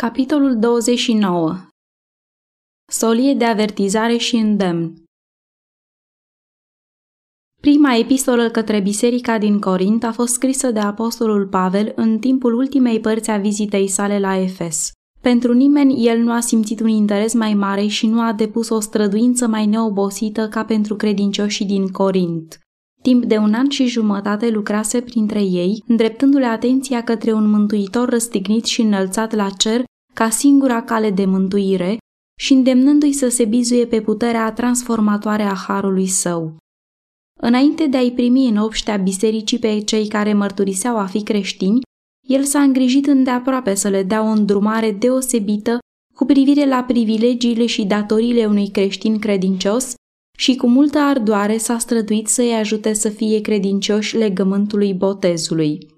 Capitolul 29 Solie de avertizare și îndemn Prima epistolă către biserica din Corint a fost scrisă de apostolul Pavel în timpul ultimei părți a vizitei sale la Efes. Pentru nimeni el nu a simțit un interes mai mare și nu a depus o străduință mai neobosită ca pentru credincioșii din Corint. Timp de un an și jumătate lucrase printre ei, îndreptându-le atenția către un mântuitor răstignit și înălțat la cer ca singura cale de mântuire și îndemnându-i să se bizuie pe puterea transformatoare a harului său. Înainte de a-i primi în obștea bisericii pe cei care mărturiseau a fi creștini, el s-a îngrijit îndeaproape să le dea o îndrumare deosebită cu privire la privilegiile și datoriile unui creștin credincios și cu multă ardoare s-a străduit să-i ajute să fie credincioși legământului botezului.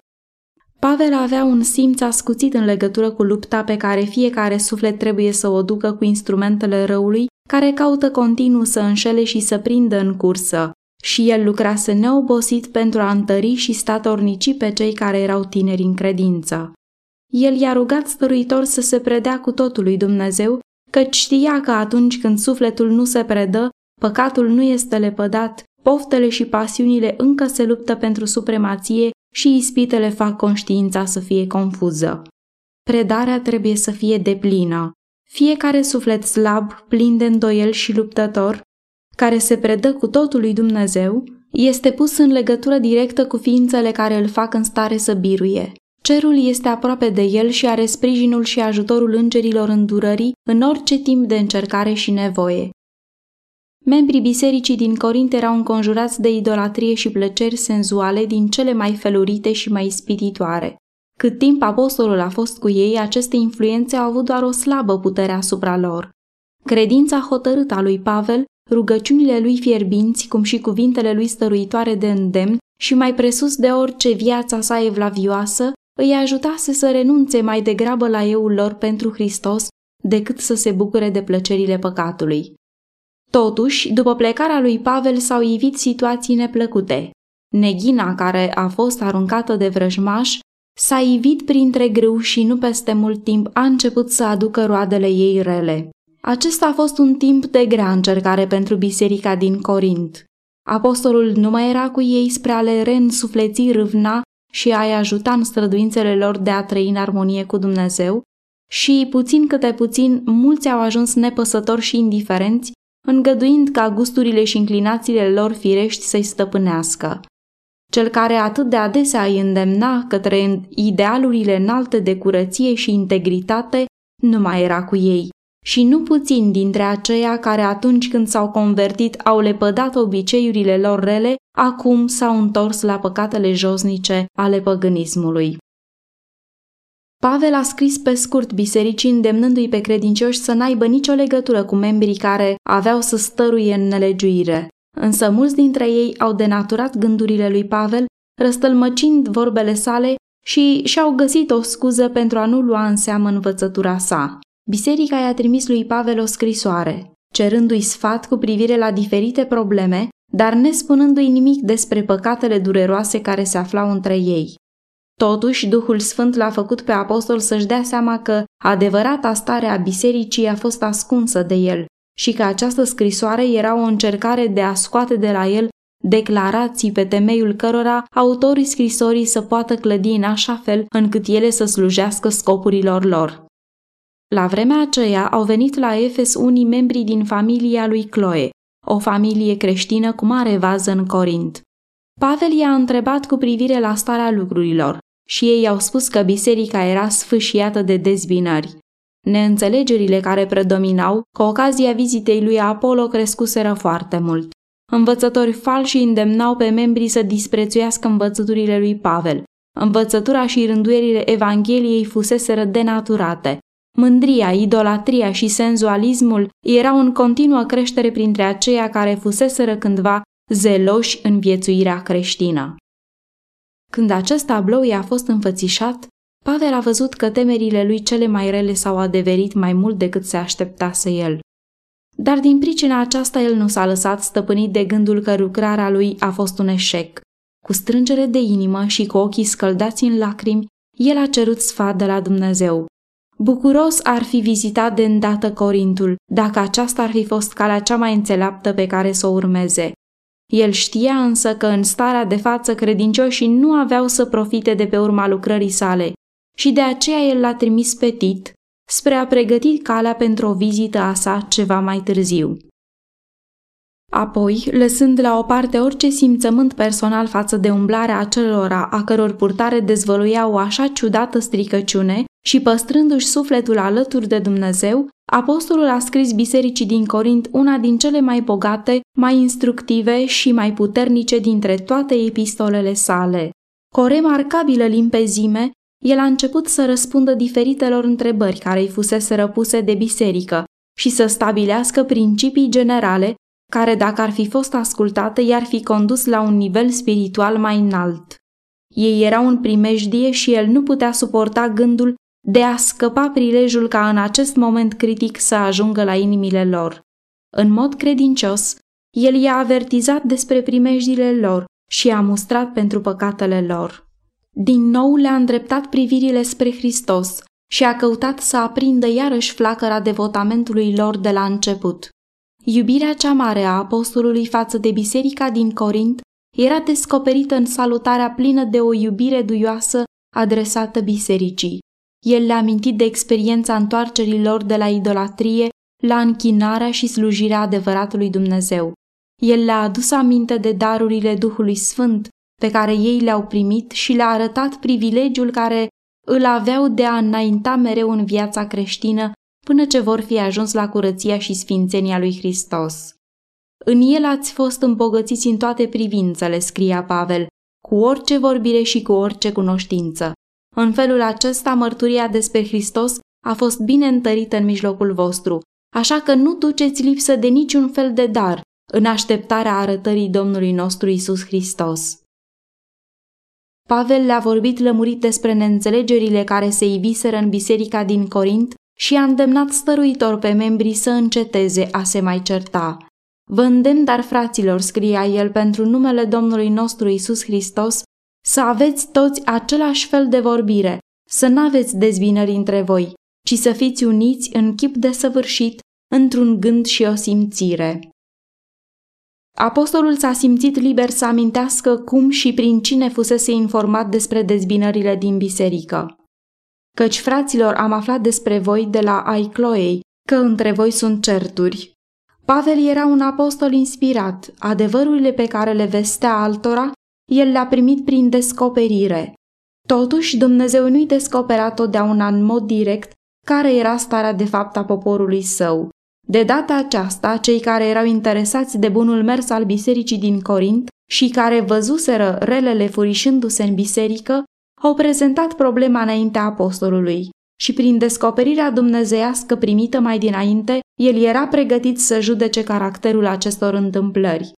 Pavel avea un simț ascuțit în legătură cu lupta pe care fiecare suflet trebuie să o ducă cu instrumentele răului, care caută continuu să înșele și să prindă în cursă, și el lucrase neobosit pentru a întări și statornici pe cei care erau tineri în credință. El i-a rugat stăruitor să se predea cu totul lui Dumnezeu, căci știa că atunci când sufletul nu se predă, păcatul nu este lepădat, poftele și pasiunile încă se luptă pentru supremație și ispitele fac conștiința să fie confuză. Predarea trebuie să fie deplină. Fiecare suflet slab, plin de îndoiel și luptător, care se predă cu totul lui Dumnezeu, este pus în legătură directă cu ființele care îl fac în stare să biruie. Cerul este aproape de el și are sprijinul și ajutorul îngerilor îndurării în orice timp de încercare și nevoie. Membrii bisericii din Corint erau înconjurați de idolatrie și plăceri senzuale din cele mai felurite și mai spititoare. Cât timp apostolul a fost cu ei, aceste influențe au avut doar o slabă putere asupra lor. Credința hotărâtă a lui Pavel rugăciunile lui fierbinți, cum și cuvintele lui stăruitoare de îndemn și mai presus de orice viața sa evlavioasă, îi ajutase să renunțe mai degrabă la euul lor pentru Hristos decât să se bucure de plăcerile păcatului. Totuși, după plecarea lui Pavel s-au ivit situații neplăcute. Neghina care a fost aruncată de vrăjmaș s-a ivit printre grâu și nu peste mult timp a început să aducă roadele ei rele. Acesta a fost un timp de grea încercare pentru biserica din Corint. Apostolul nu mai era cu ei spre a le reînsufleți râvna și a-i ajuta în străduințele lor de a trăi în armonie cu Dumnezeu și, puțin câte puțin, mulți au ajuns nepăsători și indiferenți, îngăduind ca gusturile și inclinațiile lor firești să-i stăpânească. Cel care atât de adesea îi îndemna către idealurile înalte de curăție și integritate nu mai era cu ei și nu puțin dintre aceia care atunci când s-au convertit au lepădat obiceiurile lor rele, acum s-au întors la păcatele josnice ale păgânismului. Pavel a scris pe scurt bisericii îndemnându-i pe credincioși să n-aibă nicio legătură cu membrii care aveau să stăruie în nelegiuire. Însă mulți dintre ei au denaturat gândurile lui Pavel, răstălmăcind vorbele sale și și-au găsit o scuză pentru a nu lua în seamă învățătura sa. Biserica i-a trimis lui Pavel o scrisoare, cerându-i sfat cu privire la diferite probleme, dar nespunându-i nimic despre păcatele dureroase care se aflau între ei. Totuși, Duhul Sfânt l-a făcut pe apostol să-și dea seama că adevărata stare a bisericii a fost ascunsă de el și că această scrisoare era o încercare de a scoate de la el declarații pe temeiul cărora autorii scrisorii să poată clădi în așa fel încât ele să slujească scopurilor lor. La vremea aceea au venit la Efes unii membri din familia lui Chloe, o familie creștină cu mare vază în Corint. Pavel i-a întrebat cu privire la starea lucrurilor și ei au spus că biserica era sfâșiată de dezbinări. Neînțelegerile care predominau, cu ocazia vizitei lui Apollo, crescuseră foarte mult. Învățători falși îndemnau pe membrii să disprețuiască învățăturile lui Pavel. Învățătura și rânduierile Evangheliei fuseseră denaturate. Mândria, idolatria și senzualismul erau în continuă creștere printre aceia care fuseseră cândva zeloși în viețuirea creștină. Când acest tablou i-a fost înfățișat, Pavel a văzut că temerile lui cele mai rele s-au adeverit mai mult decât se așteptase el. Dar din pricina aceasta el nu s-a lăsat stăpânit de gândul că lucrarea lui a fost un eșec. Cu strângere de inimă și cu ochii scăldați în lacrimi, el a cerut sfat de la Dumnezeu Bucuros ar fi vizitat de îndată Corintul, dacă aceasta ar fi fost calea cea mai înțeleaptă pe care să o urmeze. El știa însă că în starea de față credincioșii nu aveau să profite de pe urma lucrării sale și de aceea el l-a trimis pe Tit spre a pregăti calea pentru o vizită a sa ceva mai târziu. Apoi, lăsând la o parte orice simțământ personal față de umblarea acelora a căror purtare dezvăluia o așa ciudată stricăciune și păstrându-și sufletul alături de Dumnezeu, apostolul a scris bisericii din Corint una din cele mai bogate, mai instructive și mai puternice dintre toate epistolele sale. Cu o remarcabilă limpezime, el a început să răspundă diferitelor întrebări care îi fusese răpuse de biserică și să stabilească principii generale care, dacă ar fi fost ascultate, i-ar fi condus la un nivel spiritual mai înalt. Ei erau în primejdie și el nu putea suporta gândul de a scăpa prilejul ca în acest moment critic să ajungă la inimile lor. În mod credincios, el i-a avertizat despre primejdile lor și a mustrat pentru păcatele lor. Din nou le-a îndreptat privirile spre Hristos și a căutat să aprindă iarăși flacăra devotamentului lor de la început. Iubirea cea mare a apostolului față de biserica din Corint era descoperită în salutarea plină de o iubire duioasă adresată bisericii. El le-a amintit de experiența întoarcerii lor de la idolatrie la închinarea și slujirea adevăratului Dumnezeu. El le-a adus aminte de darurile Duhului Sfânt pe care ei le-au primit și le-a arătat privilegiul care îl aveau de a înainta mereu în viața creștină până ce vor fi ajuns la curăția și sfințenia lui Hristos. În el ați fost îmbogățiți în toate privințele, scria Pavel, cu orice vorbire și cu orice cunoștință. În felul acesta, mărturia despre Hristos a fost bine întărită în mijlocul vostru, așa că nu duceți lipsă de niciun fel de dar în așteptarea arătării Domnului nostru Isus Hristos. Pavel le-a vorbit lămurit despre neînțelegerile care se iviseră în biserica din Corint și a îndemnat stăruitor pe membrii să înceteze a se mai certa. Vă îndemn, dar fraților, scria el, pentru numele Domnului nostru Isus Hristos, să aveți toți același fel de vorbire, să n-aveți dezbinări între voi, ci să fiți uniți în chip de săvârșit, într-un gând și o simțire. Apostolul s-a simțit liber să amintească cum și prin cine fusese informat despre dezbinările din biserică. Căci, fraților, am aflat despre voi de la ai Chloei, că între voi sunt certuri. Pavel era un apostol inspirat, adevărurile pe care le vestea altora, el le-a primit prin descoperire. Totuși, Dumnezeu nu-i descopera totdeauna în mod direct care era starea de fapt a poporului său. De data aceasta, cei care erau interesați de bunul mers al bisericii din Corint și care văzuseră relele furișându-se în biserică, au prezentat problema înaintea apostolului și prin descoperirea dumnezeiască primită mai dinainte, el era pregătit să judece caracterul acestor întâmplări.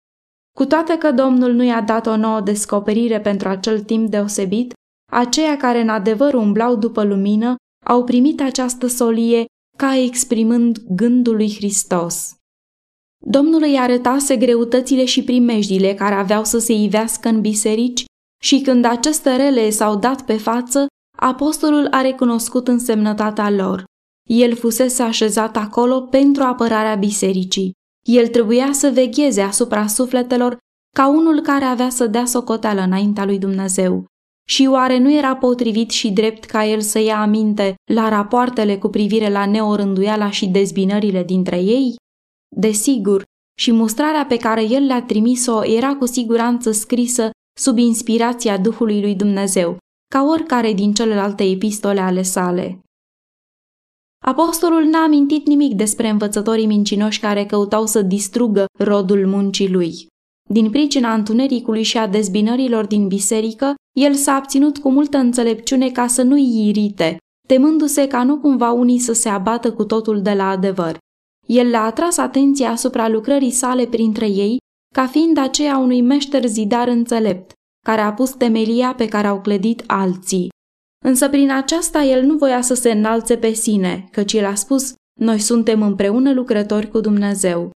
Cu toate că Domnul nu i-a dat o nouă descoperire pentru acel timp deosebit, aceia care în adevăr umblau după lumină au primit această solie ca exprimând gândul lui Hristos. Domnul îi arătase greutățile și primejdile care aveau să se ivească în biserici și când aceste rele s-au dat pe față, apostolul a recunoscut însemnătatea lor. El fusese așezat acolo pentru apărarea bisericii. El trebuia să vegheze asupra sufletelor ca unul care avea să dea socoteală înaintea lui Dumnezeu. Și oare nu era potrivit și drept ca el să ia aminte la rapoartele cu privire la neorânduiala și dezbinările dintre ei? Desigur, și mustrarea pe care el le-a trimis-o era cu siguranță scrisă sub inspirația Duhului lui Dumnezeu, ca oricare din celelalte epistole ale sale. Apostolul n-a amintit nimic despre învățătorii mincinoși care căutau să distrugă rodul muncii lui. Din pricina întunericului și a dezbinărilor din biserică, el s-a abținut cu multă înțelepciune ca să nu-i irite, temându-se ca nu cumva unii să se abată cu totul de la adevăr. El le-a atras atenția asupra lucrării sale printre ei ca fiind aceea unui meșter zidar înțelept, care a pus temelia pe care au clădit alții. Însă prin aceasta el nu voia să se înalțe pe sine, căci el a spus, noi suntem împreună lucrători cu Dumnezeu.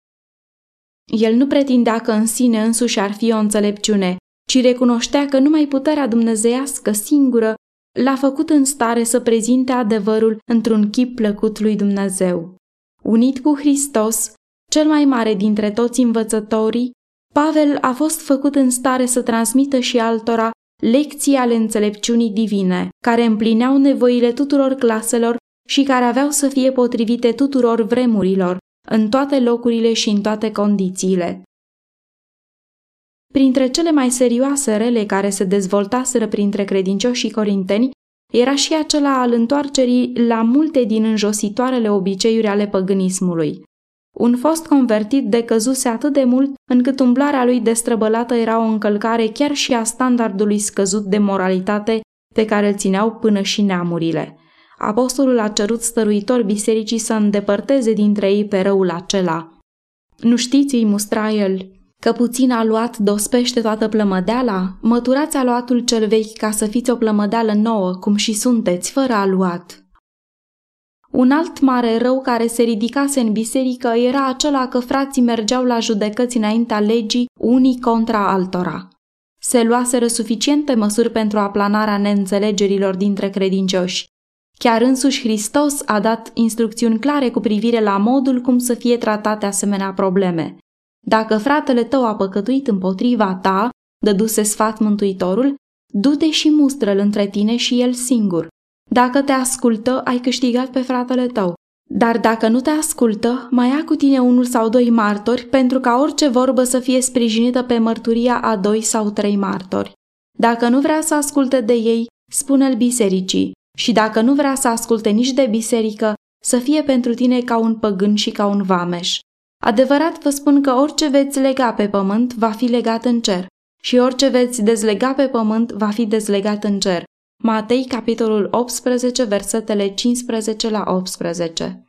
El nu pretindea că în sine însuși ar fi o înțelepciune, ci recunoștea că numai puterea dumnezeiască singură l-a făcut în stare să prezinte adevărul într-un chip plăcut lui Dumnezeu. Unit cu Hristos, cel mai mare dintre toți învățătorii, Pavel a fost făcut în stare să transmită și altora lecții ale înțelepciunii divine, care împlineau nevoile tuturor claselor și care aveau să fie potrivite tuturor vremurilor, în toate locurile și în toate condițiile. Printre cele mai serioase rele care se dezvoltaseră printre credincioșii corinteni era și acela al întoarcerii la multe din înjositoarele obiceiuri ale păgânismului. Un fost convertit decăzuse atât de mult încât umblarea lui destrăbălată era o încălcare chiar și a standardului scăzut de moralitate pe care îl țineau până și neamurile. Apostolul a cerut stăruitor bisericii să îndepărteze dintre ei pe răul acela. Nu știți, îi mustra el, că puțin a luat dospește toată plămădeala? Măturați aluatul cel vechi ca să fiți o plămădeală nouă, cum și sunteți, fără aluat. Un alt mare rău care se ridicase în biserică era acela că frații mergeau la judecăți înaintea legii unii contra altora. Se luaseră suficiente măsuri pentru aplanarea neînțelegerilor dintre credincioși. Chiar însuși Hristos a dat instrucțiuni clare cu privire la modul cum să fie tratate asemenea probleme. Dacă fratele tău a păcătuit împotriva ta, dăduse sfat mântuitorul, du-te și mustră-l între tine și el singur. Dacă te ascultă, ai câștigat pe fratele tău. Dar dacă nu te ascultă, mai ia cu tine unul sau doi martori, pentru ca orice vorbă să fie sprijinită pe mărturia a doi sau trei martori. Dacă nu vrea să asculte de ei, spune-l bisericii. Și dacă nu vrea să asculte nici de biserică, să fie pentru tine ca un păgân și ca un vameș. Adevărat vă spun că orice veți lega pe pământ va fi legat în cer și orice veți dezlega pe pământ va fi dezlegat în cer. Matei, capitolul 18, versetele 15 la 18.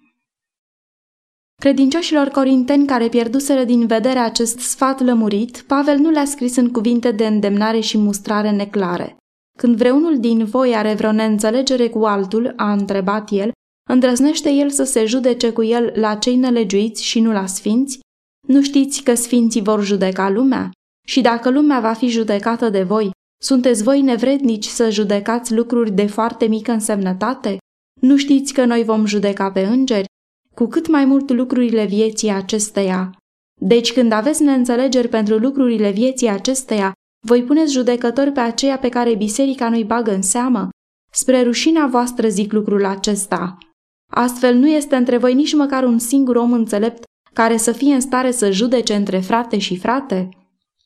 Credincioșilor corinteni care pierduseră din vedere acest sfat lămurit, Pavel nu le-a scris în cuvinte de îndemnare și mustrare neclare. Când vreunul din voi are vreo neînțelegere cu altul, a întrebat el, îndrăznește el să se judece cu el la cei nelegiuiți și nu la sfinți? Nu știți că sfinții vor judeca lumea? Și dacă lumea va fi judecată de voi, sunteți voi nevrednici să judecați lucruri de foarte mică însemnătate? Nu știți că noi vom judeca pe îngeri? Cu cât mai mult lucrurile vieții acesteia. Deci când aveți neînțelegeri pentru lucrurile vieții acesteia, voi puneți judecători pe aceea pe care biserica nu-i bagă în seamă? Spre rușinea voastră zic lucrul acesta. Astfel nu este între voi nici măcar un singur om înțelept care să fie în stare să judece între frate și frate?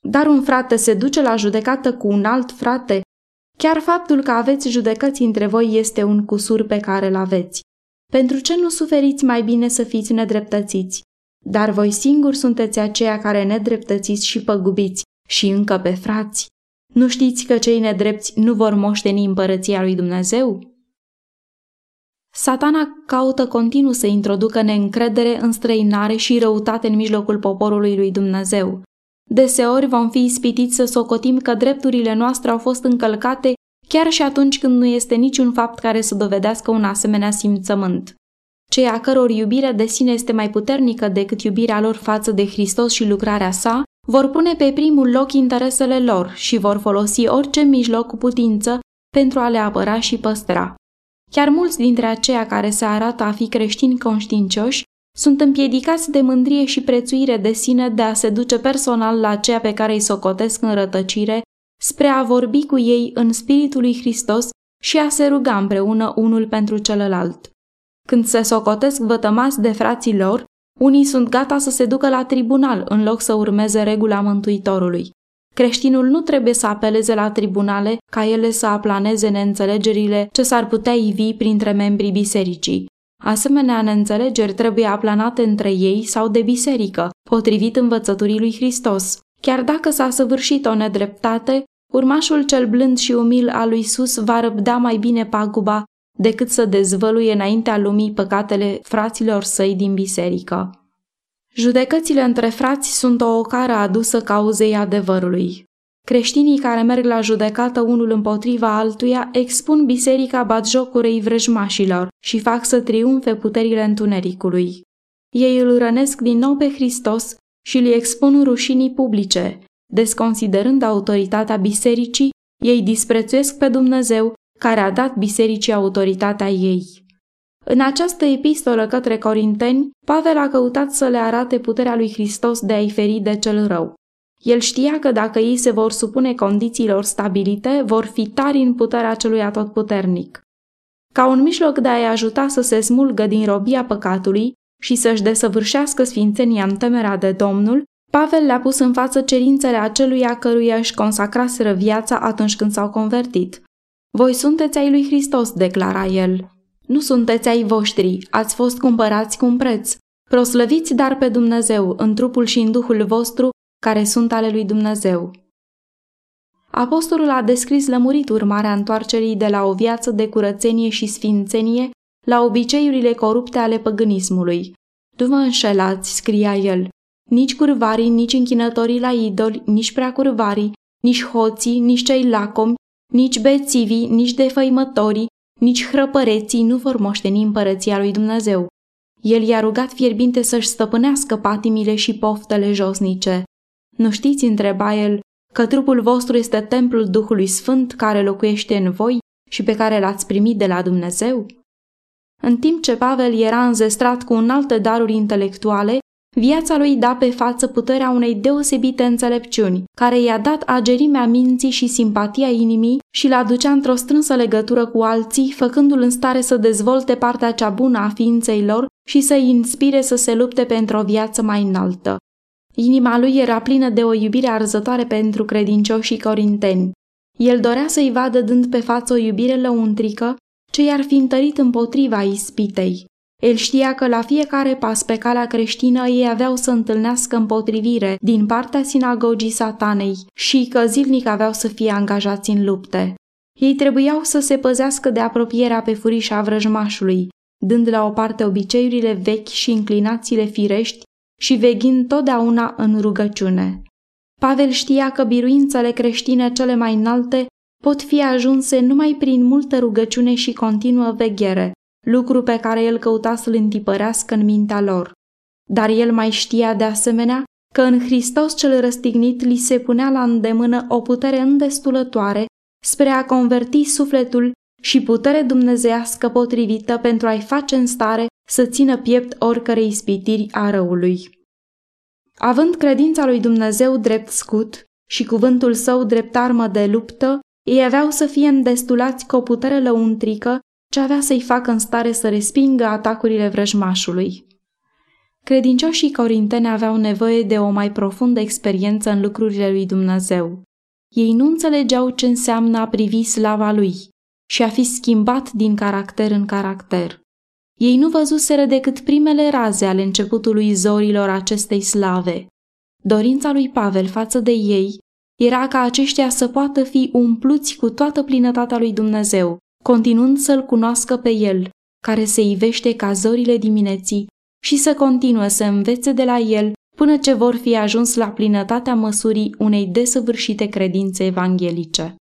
Dar un frate se duce la judecată cu un alt frate. Chiar faptul că aveți judecăți între voi este un cusur pe care îl aveți. Pentru ce nu suferiți mai bine să fiți nedreptățiți? Dar voi singuri sunteți aceia care nedreptățiți și păgubiți și încă pe frați. Nu știți că cei nedrepți nu vor moșteni împărăția lui Dumnezeu? Satana caută continuu să introducă neîncredere, înstrăinare și răutate în mijlocul poporului lui Dumnezeu. Deseori vom fi ispitiți să socotim că drepturile noastre au fost încălcate chiar și atunci când nu este niciun fapt care să dovedească un asemenea simțământ. Cei a căror iubire de sine este mai puternică decât iubirea lor față de Hristos și lucrarea sa, vor pune pe primul loc interesele lor și vor folosi orice mijloc cu putință pentru a le apăra și păstra. Chiar mulți dintre aceia care se arată a fi creștini conștiincioși sunt împiedicați de mândrie și prețuire de sine de a se duce personal la aceea pe care îi socotesc în rătăcire, spre a vorbi cu ei în Spiritul lui Hristos și a se ruga împreună unul pentru celălalt. Când se socotesc vătămați de frații lor, unii sunt gata să se ducă la tribunal în loc să urmeze regula Mântuitorului. Creștinul nu trebuie să apeleze la tribunale ca ele să aplaneze neînțelegerile ce s-ar putea ivi printre membrii bisericii. Asemenea neînțelegeri trebuie aplanate între ei sau de biserică, potrivit învățăturii lui Hristos. Chiar dacă s-a săvârșit o nedreptate, urmașul cel blând și umil al lui Sus va răbda mai bine paguba decât să dezvăluie înaintea lumii păcatele fraților săi din biserică. Judecățile între frați sunt o ocară adusă cauzei adevărului. Creștinii care merg la judecată unul împotriva altuia expun biserica batjocurei vrăjmașilor și fac să triumfe puterile întunericului. Ei îl rănesc din nou pe Hristos și îl expun rușinii publice. Desconsiderând autoritatea bisericii, ei disprețuiesc pe Dumnezeu care a dat bisericii autoritatea ei. În această epistolă către Corinteni, Pavel a căutat să le arate puterea lui Hristos de a-i feri de cel rău. El știa că dacă ei se vor supune condițiilor stabilite, vor fi tari în puterea celui atotputernic. Ca un mijloc de a-i ajuta să se smulgă din robia păcatului și să-și desăvârșească sfințenia în temerea de Domnul, Pavel le-a pus în față cerințele aceluia căruia își consacraseră viața atunci când s-au convertit. Voi sunteți ai lui Hristos, declara el. Nu sunteți ai voștri, ați fost cumpărați cu un preț. Proslăviți dar pe Dumnezeu în trupul și în duhul vostru, care sunt ale lui Dumnezeu. Apostolul a descris lămurit urmarea întoarcerii de la o viață de curățenie și sfințenie la obiceiurile corupte ale păgânismului. Nu vă înșelați, scria el, nici curvarii, nici închinătorii la idoli, nici prea curvarii, nici hoții, nici cei lacomi, nici bețivii, nici defăimătorii, nici hrăpăreții nu vor moșteni împărăția lui Dumnezeu. El i-a rugat fierbinte să-și stăpânească patimile și poftele josnice. Nu știți, întreba el, că trupul vostru este templul Duhului Sfânt care locuiește în voi și pe care l-ați primit de la Dumnezeu? În timp ce Pavel era înzestrat cu înalte daruri intelectuale, Viața lui da pe față puterea unei deosebite înțelepciuni, care i-a dat agerimea minții și simpatia inimii și l aducea într-o strânsă legătură cu alții, făcându-l în stare să dezvolte partea cea bună a ființei lor și să-i inspire să se lupte pentru o viață mai înaltă. Inima lui era plină de o iubire arzătoare pentru credincioșii corinteni. El dorea să-i vadă dând pe față o iubire lăuntrică ce i-ar fi întărit împotriva ispitei. El știa că la fiecare pas pe calea creștină ei aveau să întâlnească împotrivire din partea sinagogii satanei și că zilnic aveau să fie angajați în lupte. Ei trebuiau să se păzească de apropierea pe furișa vrăjmașului, dând la o parte obiceiurile vechi și inclinațiile firești și veghind totdeauna în rugăciune. Pavel știa că biruințele creștine cele mai înalte pot fi ajunse numai prin multă rugăciune și continuă veghere, lucru pe care el căuta să-l întipărească în mintea lor. Dar el mai știa de asemenea că în Hristos cel răstignit li se punea la îndemână o putere îndestulătoare spre a converti sufletul și putere dumnezească potrivită pentru a-i face în stare să țină piept oricărei ispitiri a răului. Având credința lui Dumnezeu drept scut și cuvântul său drept armă de luptă, ei aveau să fie îndestulați cu o putere lăuntrică ce avea să-i facă în stare să respingă atacurile vrăjmașului. Credincioșii corinteni aveau nevoie de o mai profundă experiență în lucrurile lui Dumnezeu. Ei nu înțelegeau ce înseamnă a privi slava lui și a fi schimbat din caracter în caracter. Ei nu văzuseră decât primele raze ale începutului zorilor acestei slave. Dorința lui Pavel față de ei era ca aceștia să poată fi umpluți cu toată plinătatea lui Dumnezeu continuând să-L cunoască pe El, care se ivește ca zorile dimineții, și să continue să învețe de la El până ce vor fi ajuns la plinătatea măsurii unei desăvârșite credințe evanghelice.